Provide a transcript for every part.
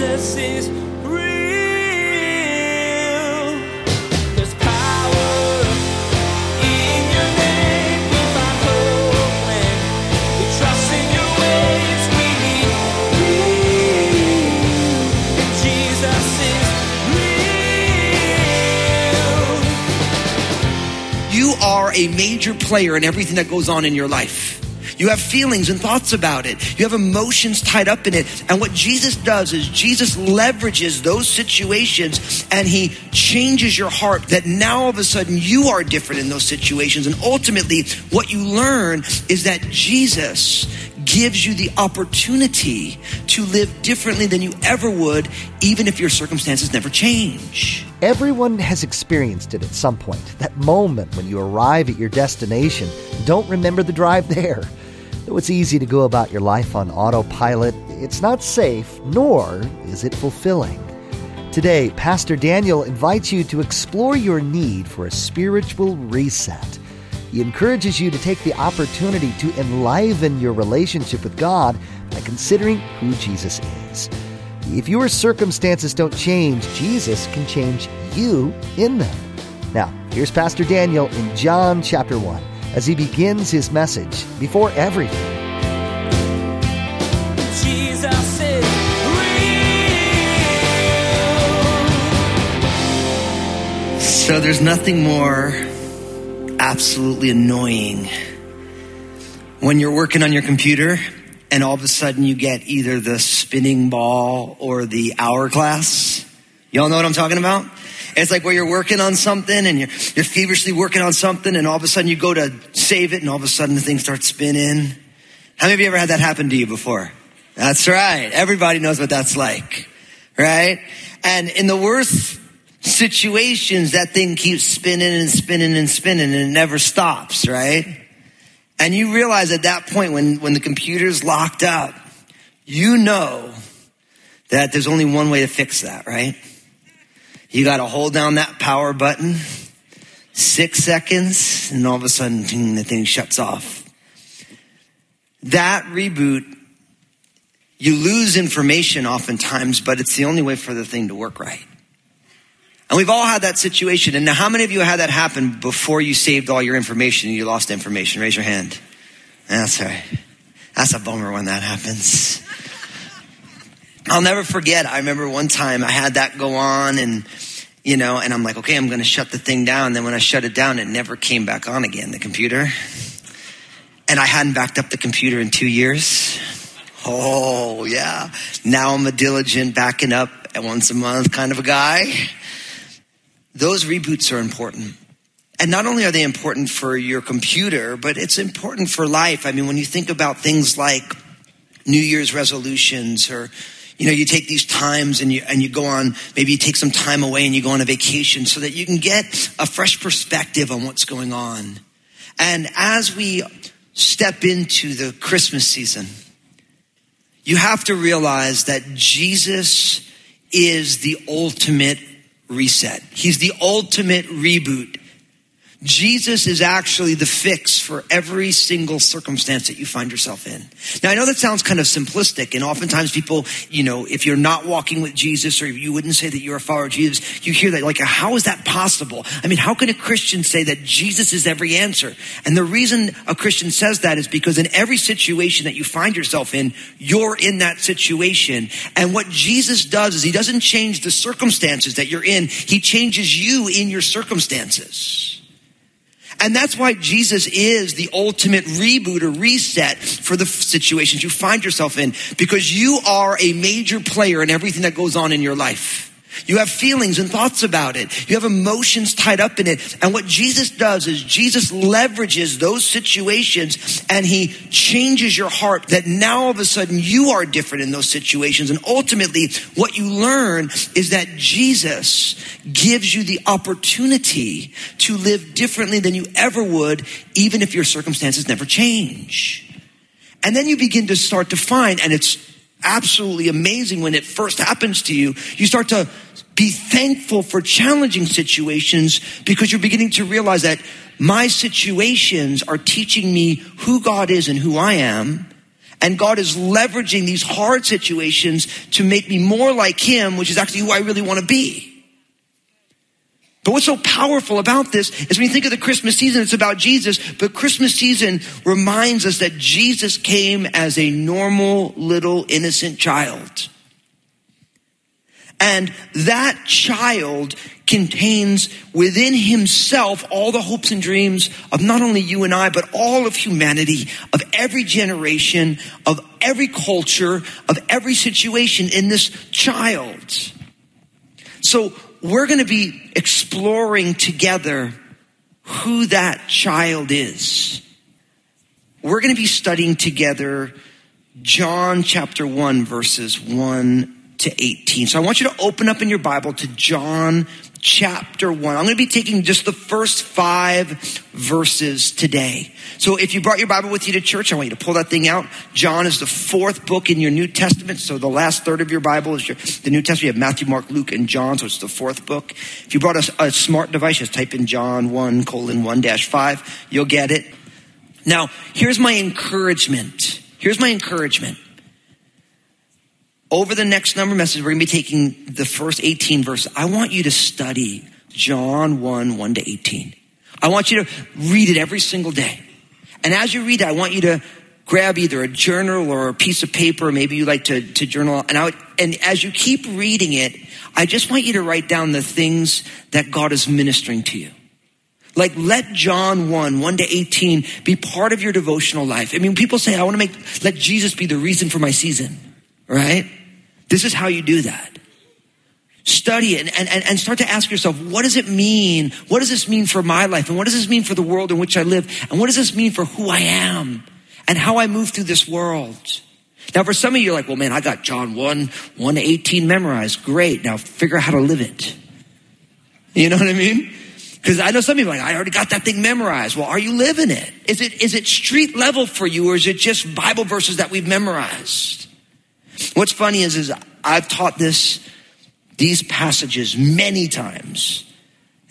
Jesus is a major player in everything that goes on in your life. You have feelings and thoughts about it. You have emotions tied up in it. And what Jesus does is Jesus leverages those situations and he changes your heart that now all of a sudden you are different in those situations. And ultimately, what you learn is that Jesus gives you the opportunity to live differently than you ever would, even if your circumstances never change. Everyone has experienced it at some point. That moment when you arrive at your destination, don't remember the drive there. Though it's easy to go about your life on autopilot, it's not safe, nor is it fulfilling. Today, Pastor Daniel invites you to explore your need for a spiritual reset. He encourages you to take the opportunity to enliven your relationship with God by considering who Jesus is. If your circumstances don't change, Jesus can change you in them. Now, here's Pastor Daniel in John chapter 1 as he begins his message before everything. Jesus is real. So there's nothing more absolutely annoying when you're working on your computer and all of a sudden you get either the spinning ball or the hourglass. Y'all know what I'm talking about? It's like where you're working on something and you're, you're feverishly working on something and all of a sudden you go to save it and all of a sudden the thing starts spinning. How many of you ever had that happen to you before? That's right. Everybody knows what that's like, right? And in the worst situations, that thing keeps spinning and spinning and spinning and it never stops, right? And you realize at that point when, when the computer's locked up, you know that there's only one way to fix that, right? You got to hold down that power button, six seconds, and all of a sudden, the thing shuts off. That reboot, you lose information oftentimes, but it's the only way for the thing to work right. And we've all had that situation. And now, how many of you had that happen before you saved all your information and you lost information? Raise your hand. That's right. That's a bummer when that happens. I'll never forget. I remember one time I had that go on and, you know, and I'm like, okay, I'm going to shut the thing down. And then when I shut it down, it never came back on again, the computer. And I hadn't backed up the computer in two years. Oh, yeah. Now I'm a diligent backing up at once a month kind of a guy. Those reboots are important. And not only are they important for your computer, but it's important for life. I mean, when you think about things like New Year's resolutions or you know, you take these times and you, and you go on, maybe you take some time away and you go on a vacation so that you can get a fresh perspective on what's going on. And as we step into the Christmas season, you have to realize that Jesus is the ultimate reset. He's the ultimate reboot. Jesus is actually the fix for every single circumstance that you find yourself in. Now, I know that sounds kind of simplistic, and oftentimes people, you know, if you're not walking with Jesus or you wouldn't say that you're a follower of Jesus, you hear that, like, how is that possible? I mean, how can a Christian say that Jesus is every answer? And the reason a Christian says that is because in every situation that you find yourself in, you're in that situation. And what Jesus does is he doesn't change the circumstances that you're in, he changes you in your circumstances. And that's why Jesus is the ultimate reboot or reset for the situations you find yourself in because you are a major player in everything that goes on in your life. You have feelings and thoughts about it. You have emotions tied up in it. And what Jesus does is Jesus leverages those situations and he changes your heart that now all of a sudden you are different in those situations. And ultimately, what you learn is that Jesus gives you the opportunity to live differently than you ever would, even if your circumstances never change. And then you begin to start to find, and it's absolutely amazing when it first happens to you. You start to be thankful for challenging situations because you're beginning to realize that my situations are teaching me who God is and who I am. And God is leveraging these hard situations to make me more like Him, which is actually who I really want to be. But what's so powerful about this is when you think of the Christmas season, it's about Jesus, but Christmas season reminds us that Jesus came as a normal little innocent child. And that child contains within himself all the hopes and dreams of not only you and I, but all of humanity, of every generation, of every culture, of every situation in this child. So we're going to be exploring together who that child is. We're going to be studying together John chapter 1, verses 1 to 18. So I want you to open up in your Bible to John chapter 1. I'm going to be taking just the first five verses today. So if you brought your Bible with you to church, I want you to pull that thing out. John is the fourth book in your New Testament. So the last third of your Bible is your, the New Testament. You have Matthew, Mark, Luke, and John. So it's the fourth book. If you brought a, a smart device, just type in John 1 colon 1 dash 5. You'll get it. Now, here's my encouragement. Here's my encouragement over the next number of messages, we're going to be taking the first 18 verses. I want you to study John 1, 1 to 18. I want you to read it every single day. And as you read it, I want you to grab either a journal or a piece of paper. Maybe you like to, to journal. And, I would, and as you keep reading it, I just want you to write down the things that God is ministering to you. Like let John 1, 1 to 18 be part of your devotional life. I mean, people say, I want to make, let Jesus be the reason for my season, right? This is how you do that. Study it and, and, and start to ask yourself, what does it mean? What does this mean for my life? And what does this mean for the world in which I live? And what does this mean for who I am and how I move through this world? Now, for some of you, you're like, well, man, I got John 1, 1 to 18 memorized. Great. Now figure out how to live it. You know what I mean? Because I know some people are like, I already got that thing memorized. Well, are you living it? Is it, is it street level for you or is it just Bible verses that we've memorized? What's funny is, is I've taught this, these passages many times.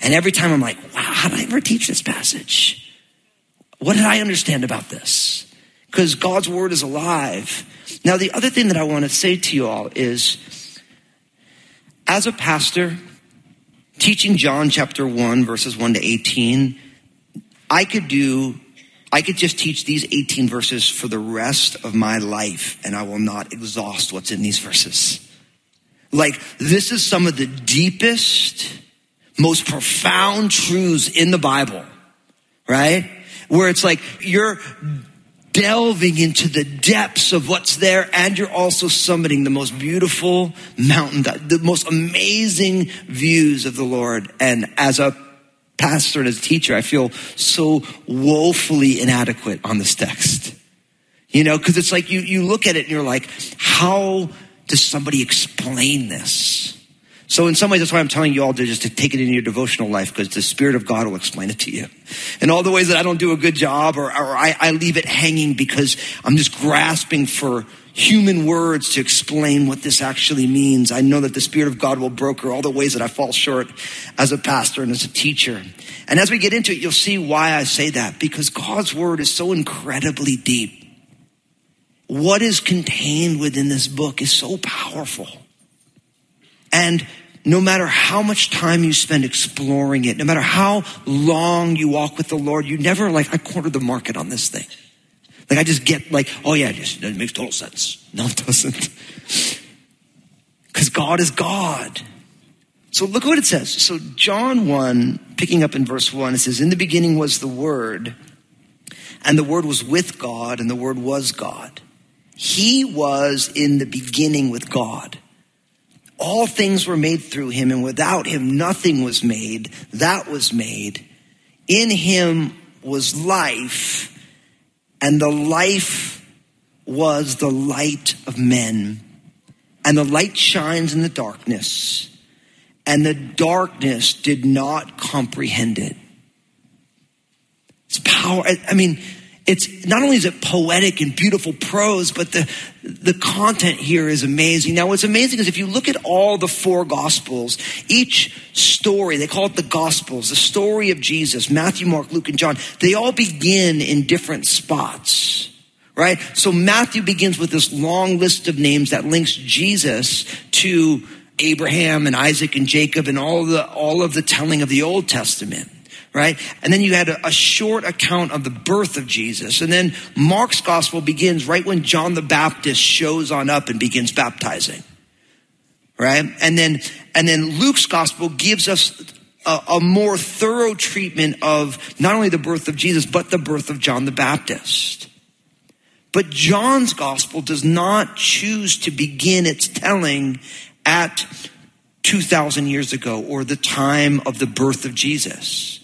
And every time I'm like, wow, how did I ever teach this passage? What did I understand about this? Because God's word is alive. Now, the other thing that I want to say to you all is, as a pastor, teaching John chapter 1, verses 1 to 18, I could do I could just teach these 18 verses for the rest of my life and I will not exhaust what's in these verses. Like, this is some of the deepest, most profound truths in the Bible, right? Where it's like you're delving into the depths of what's there and you're also summiting the most beautiful mountain, the most amazing views of the Lord. And as a pastor and as a teacher, I feel so woefully inadequate on this text. You know, because it's like you, you look at it and you're like, how does somebody explain this? So in some ways, that's why I'm telling you all to just to take it in your devotional life because the Spirit of God will explain it to you. And all the ways that I don't do a good job or, or I, I leave it hanging because I'm just grasping for human words to explain what this actually means. I know that the Spirit of God will broker all the ways that I fall short as a pastor and as a teacher. And as we get into it, you'll see why I say that because God's word is so incredibly deep. What is contained within this book is so powerful. And no matter how much time you spend exploring it, no matter how long you walk with the Lord, you never like, I cornered the market on this thing. Like I just get like, oh yeah, it, just, it makes total sense. No, it doesn't. Because God is God. So look what it says. So John 1, picking up in verse 1, it says, In the beginning was the Word, and the Word was with God, and the Word was God. He was in the beginning with God. All things were made through him, and without him nothing was made that was made. In him was life and the life was the light of men. And the light shines in the darkness, and the darkness did not comprehend it. It's power. I mean, it's not only is it poetic and beautiful prose, but the, the content here is amazing. Now, what's amazing is if you look at all the four gospels, each story, they call it the gospels, the story of Jesus, Matthew, Mark, Luke, and John, they all begin in different spots right? So Matthew begins with this long list of names that links Jesus to Abraham and Isaac and Jacob and all the, all of the telling of the Old Testament. Right? And then you had a, a short account of the birth of Jesus. And then Mark's gospel begins right when John the Baptist shows on up and begins baptizing. Right? And then, and then Luke's gospel gives us a, a, more thorough treatment of not only the birth of Jesus, but the birth of John the Baptist. But John's gospel does not choose to begin its telling at 2,000 years ago or the time of the birth of Jesus.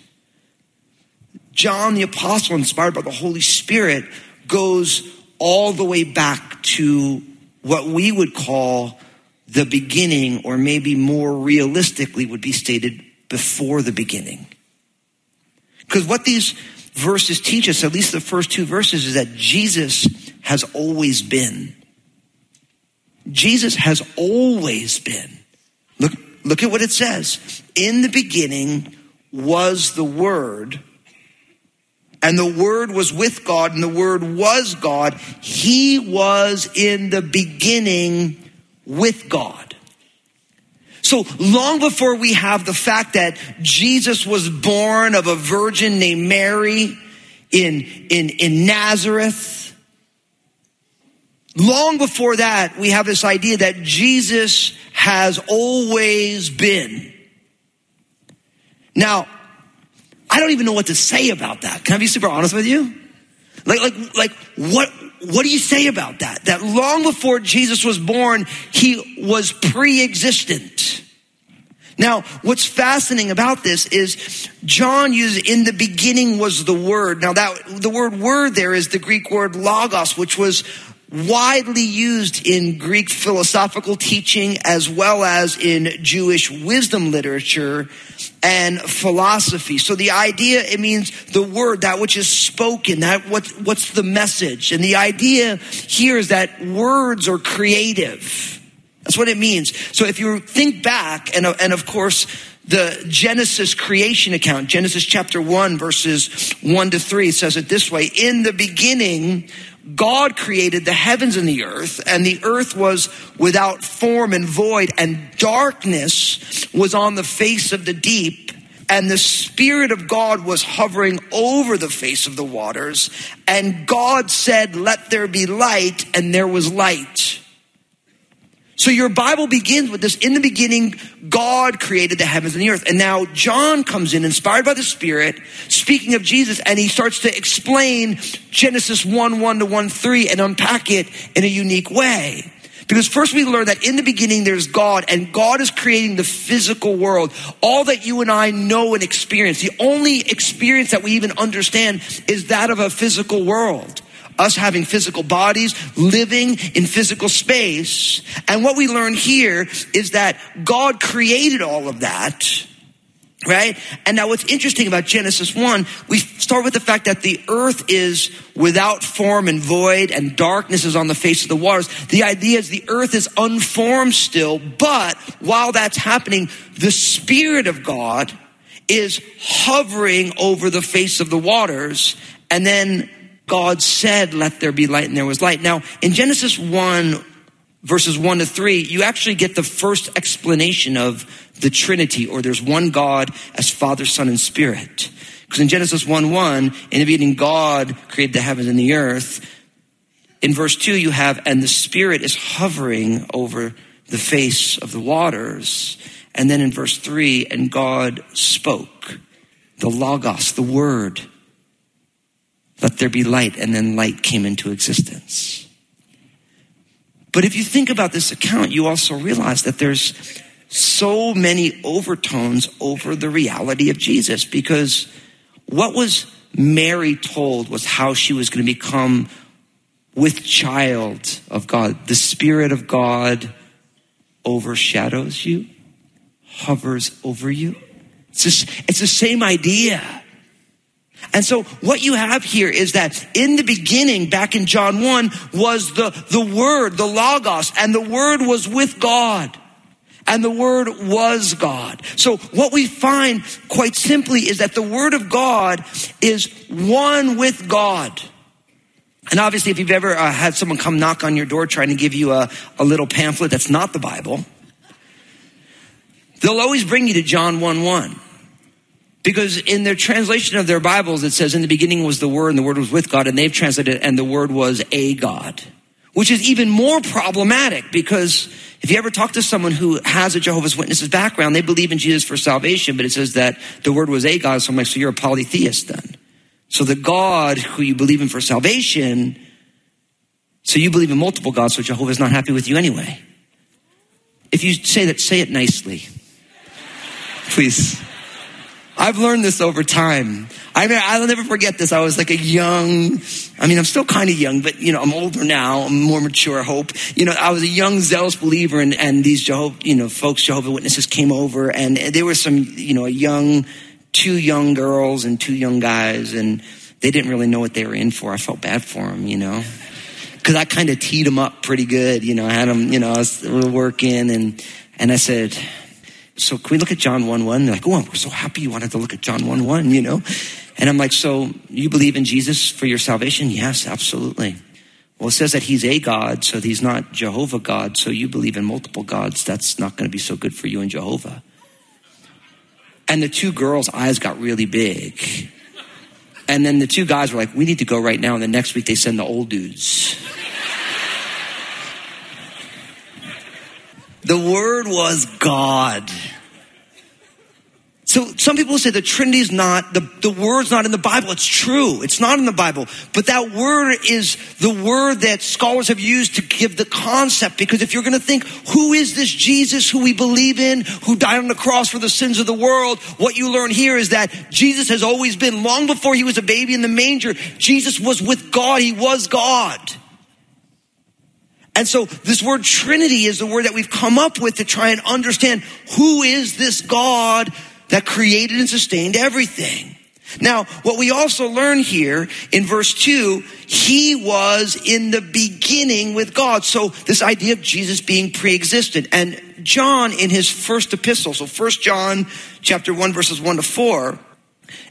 John the Apostle, inspired by the Holy Spirit, goes all the way back to what we would call the beginning, or maybe more realistically would be stated before the beginning. Because what these verses teach us, at least the first two verses, is that Jesus has always been. Jesus has always been. Look, look at what it says. In the beginning was the Word and the Word was with God, and the Word was God. He was in the beginning with God. So long before we have the fact that Jesus was born of a virgin named Mary in, in, in Nazareth, long before that, we have this idea that Jesus has always been. Now, I don't even know what to say about that. Can I be super honest with you? Like, like, like, what, what do you say about that? That long before Jesus was born, he was pre-existent. Now, what's fascinating about this is John uses in the beginning was the word. Now that the word word there is the Greek word logos, which was widely used in Greek philosophical teaching as well as in Jewish wisdom literature and philosophy. So the idea, it means the word, that which is spoken, that what, what's the message. And the idea here is that words are creative. That's what it means. So if you think back, and, and of course, the Genesis creation account, Genesis chapter 1, verses 1 to 3, says it this way In the beginning, God created the heavens and the earth, and the earth was without form and void, and darkness was on the face of the deep, and the Spirit of God was hovering over the face of the waters. And God said, Let there be light, and there was light. So your Bible begins with this in the beginning, God created the heavens and the earth. And now John comes in, inspired by the Spirit, speaking of Jesus, and he starts to explain Genesis 1 1 to 1 3 and unpack it in a unique way. Because first we learn that in the beginning there's God and God is creating the physical world. All that you and I know and experience, the only experience that we even understand is that of a physical world us having physical bodies, living in physical space. And what we learn here is that God created all of that. Right? And now what's interesting about Genesis 1, we start with the fact that the earth is without form and void and darkness is on the face of the waters. The idea is the earth is unformed still, but while that's happening, the Spirit of God is hovering over the face of the waters and then God said, let there be light and there was light. Now, in Genesis 1, verses 1 to 3, you actually get the first explanation of the Trinity, or there's one God as Father, Son, and Spirit. Because in Genesis 1 1, in the beginning, God created the heavens and the earth. In verse 2, you have, and the Spirit is hovering over the face of the waters. And then in verse 3, and God spoke. The Logos, the Word let there be light, and then light came into existence. But if you think about this account, you also realize that there's so many overtones over the reality of Jesus because what was Mary told was how she was going to become with child of God. The Spirit of God overshadows you, hovers over you. It's, just, it's the same idea. And so what you have here is that in the beginning, back in John 1, was the, the Word, the Logos, and the Word was with God. And the Word was God. So what we find quite simply is that the Word of God is one with God. And obviously, if you've ever uh, had someone come knock on your door trying to give you a, a little pamphlet that's not the Bible, they'll always bring you to John 1 1. Because in their translation of their Bibles, it says, In the beginning was the Word, and the Word was with God, and they've translated, and the Word was a God, which is even more problematic because if you ever talk to someone who has a Jehovah's Witnesses background, they believe in Jesus for salvation, but it says that the Word was a God, so I'm like, so you're a polytheist then. So the God who you believe in for salvation, so you believe in multiple gods, so Jehovah's not happy with you anyway. If you say that, say it nicely. Please. I've learned this over time. I mean, I'll never forget this. I was like a young, I mean, I'm still kind of young, but you know, I'm older now. I'm more mature, I hope. You know, I was a young, zealous believer and, and these Jehovah, you know, folks, Jehovah Witnesses came over and there were some, you know, a young, two young girls and two young guys and they didn't really know what they were in for. I felt bad for them, you know, cause I kind of teed them up pretty good. You know, I had them, you know, I was working and, and I said, so can we look at John 1 1? They're like, oh, we're so happy you wanted to look at John 1 1, you know? And I'm like, so you believe in Jesus for your salvation? Yes, absolutely. Well, it says that he's a God, so he's not Jehovah God, so you believe in multiple gods. That's not going to be so good for you and Jehovah. And the two girls' eyes got really big. And then the two guys were like, we need to go right now. And the next week they send the old dudes. The word was God. So some people say the Trinity is not, the, the word's not in the Bible. It's true. It's not in the Bible. But that word is the word that scholars have used to give the concept. Because if you're going to think, who is this Jesus who we believe in, who died on the cross for the sins of the world? What you learn here is that Jesus has always been, long before he was a baby in the manger, Jesus was with God. He was God. And so this word Trinity is the word that we've come up with to try and understand who is this God that created and sustained everything. Now, what we also learn here in verse 2, he was in the beginning with God. So this idea of Jesus being pre-existent. And John in his first epistle, so first John chapter 1 verses 1 to 4,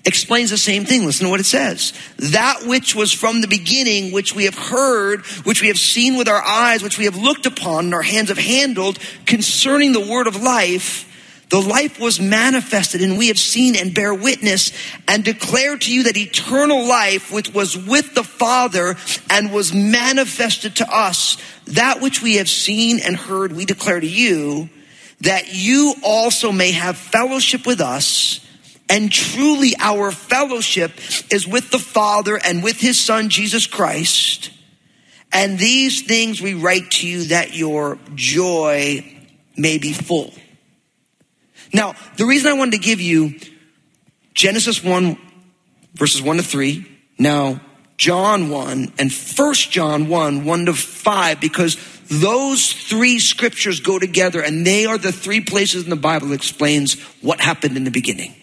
explains the same thing. Listen to what it says. That which was from the beginning, which we have heard, which we have seen with our eyes, which we have looked upon and our hands have handled concerning the word of life, the life was manifested and we have seen and bear witness and declare to you that eternal life, which was with the Father and was manifested to us, that which we have seen and heard, we declare to you that you also may have fellowship with us. And truly our fellowship is with the Father and with his son, Jesus Christ. And these things we write to you that your joy may be full. Now, the reason I wanted to give you Genesis 1 verses 1 to 3, now John 1 and 1 John 1, 1 to 5, because those three scriptures go together and they are the three places in the Bible that explains what happened in the beginning.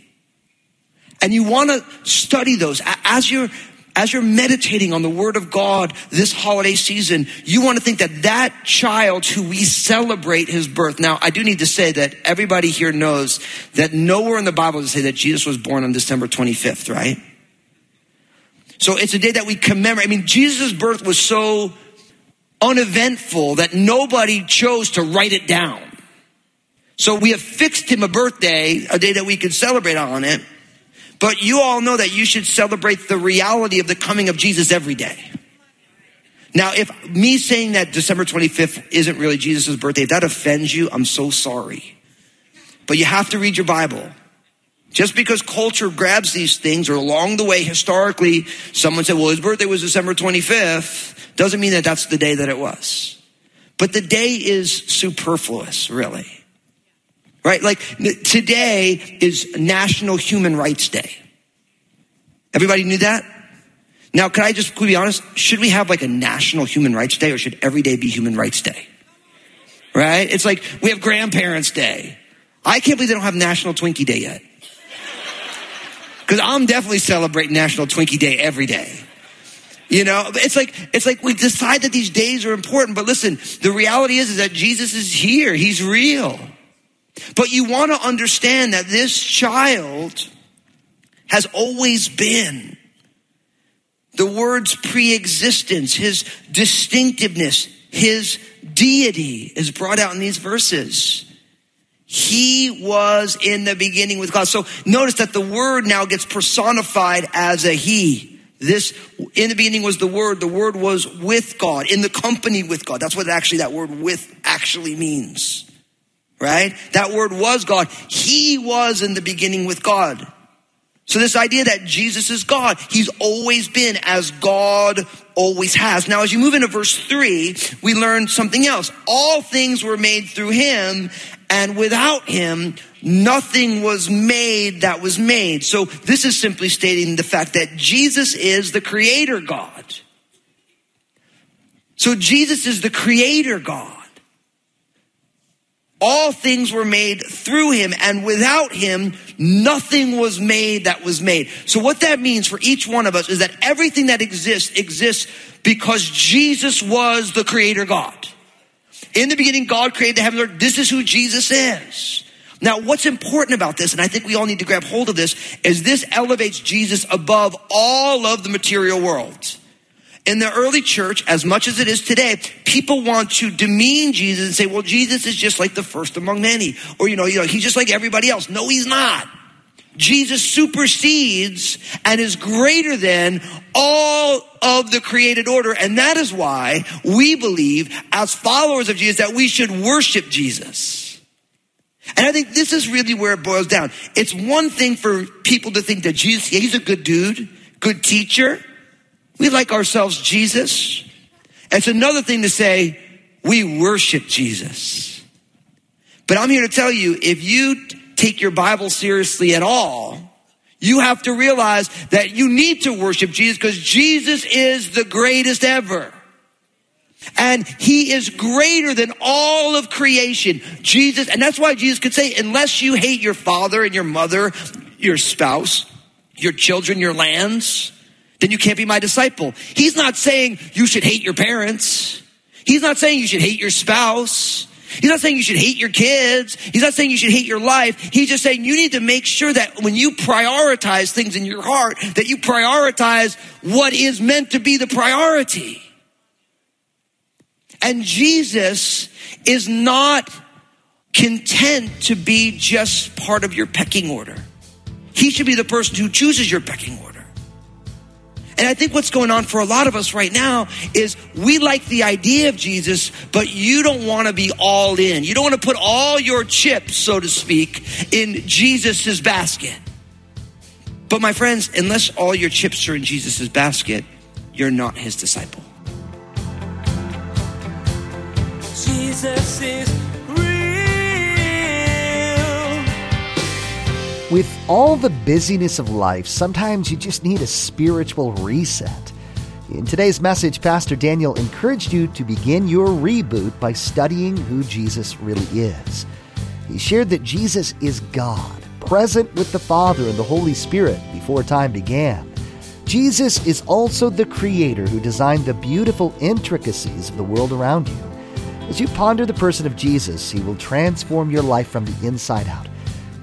And you want to study those as you're as you're meditating on the word of God this holiday season, you want to think that that child who we celebrate his birth. Now, I do need to say that everybody here knows that nowhere in the Bible does it say that Jesus was born on December 25th, right? So it's a day that we commemorate. I mean, Jesus' birth was so uneventful that nobody chose to write it down. So we have fixed him a birthday, a day that we can celebrate on it. But you all know that you should celebrate the reality of the coming of Jesus every day. Now, if me saying that December 25th isn't really Jesus' birthday, if that offends you, I'm so sorry. But you have to read your Bible. Just because culture grabs these things or along the way, historically, someone said, well, his birthday was December 25th, doesn't mean that that's the day that it was. But the day is superfluous, really. Right? Like today is National Human Rights Day. Everybody knew that? Now, can I just be honest? Should we have like a National Human Rights Day or should every day be Human Rights Day? Right? It's like we have Grandparents' Day. I can't believe they don't have National Twinkie Day yet. Because I'm definitely celebrating National Twinkie Day every day. You know, it's like, it's like we decide that these days are important, but listen, the reality is, is that Jesus is here. He's real. But you want to understand that this child has always been The word's pre-existence, his distinctiveness, his deity is brought out in these verses. He was in the beginning with God. So notice that the word now gets personified as a he. This, in the beginning was the word. The word was with God, in the company with God. That's what actually that word with actually means. Right? That word was God. He was in the beginning with God. So this idea that Jesus is God, he's always been as God always has. Now, as you move into verse three, we learn something else. All things were made through him and without him, nothing was made that was made. So this is simply stating the fact that Jesus is the creator God. So Jesus is the creator God. All things were made through him and without him, nothing was made that was made. So what that means for each one of us is that everything that exists exists because Jesus was the creator God. In the beginning, God created the heavens and earth. This is who Jesus is. Now, what's important about this, and I think we all need to grab hold of this, is this elevates Jesus above all of the material world. In the early church, as much as it is today, people want to demean Jesus and say, well, Jesus is just like the first among many. Or, you know, you know, he's just like everybody else. No, he's not. Jesus supersedes and is greater than all of the created order. And that is why we believe as followers of Jesus that we should worship Jesus. And I think this is really where it boils down. It's one thing for people to think that Jesus, yeah, he's a good dude, good teacher. We like ourselves Jesus. It's another thing to say, we worship Jesus. But I'm here to tell you, if you take your Bible seriously at all, you have to realize that you need to worship Jesus because Jesus is the greatest ever. And he is greater than all of creation. Jesus, and that's why Jesus could say, unless you hate your father and your mother, your spouse, your children, your lands, then you can't be my disciple. He's not saying you should hate your parents. He's not saying you should hate your spouse. He's not saying you should hate your kids. He's not saying you should hate your life. He's just saying you need to make sure that when you prioritize things in your heart, that you prioritize what is meant to be the priority. And Jesus is not content to be just part of your pecking order. He should be the person who chooses your pecking order. And I think what's going on for a lot of us right now is we like the idea of Jesus, but you don't want to be all in. You don't want to put all your chips, so to speak, in Jesus's basket. But my friends, unless all your chips are in Jesus's basket, you're not his disciple. Jesus is With all the busyness of life, sometimes you just need a spiritual reset. In today's message, Pastor Daniel encouraged you to begin your reboot by studying who Jesus really is. He shared that Jesus is God, present with the Father and the Holy Spirit before time began. Jesus is also the Creator who designed the beautiful intricacies of the world around you. As you ponder the person of Jesus, He will transform your life from the inside out.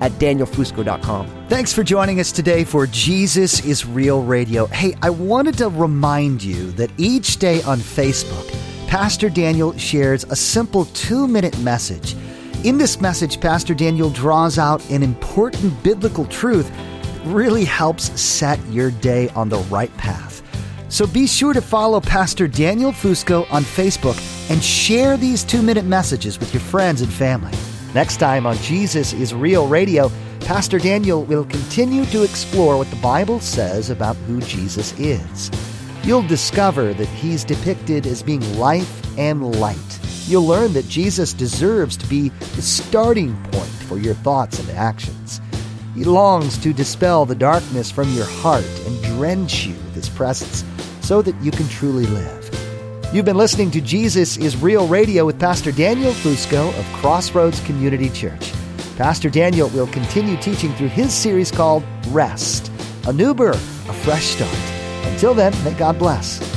at danielfusco.com. Thanks for joining us today for Jesus is Real Radio. Hey, I wanted to remind you that each day on Facebook, Pastor Daniel shares a simple two minute message. In this message, Pastor Daniel draws out an important biblical truth that really helps set your day on the right path. So be sure to follow Pastor Daniel Fusco on Facebook and share these two minute messages with your friends and family. Next time on Jesus is Real Radio, Pastor Daniel will continue to explore what the Bible says about who Jesus is. You'll discover that he's depicted as being life and light. You'll learn that Jesus deserves to be the starting point for your thoughts and actions. He longs to dispel the darkness from your heart and drench you with his presence so that you can truly live. You've been listening to Jesus is Real Radio with Pastor Daniel Fusco of Crossroads Community Church. Pastor Daniel will continue teaching through his series called Reset, a new birth, a fresh start. Until then, may God bless.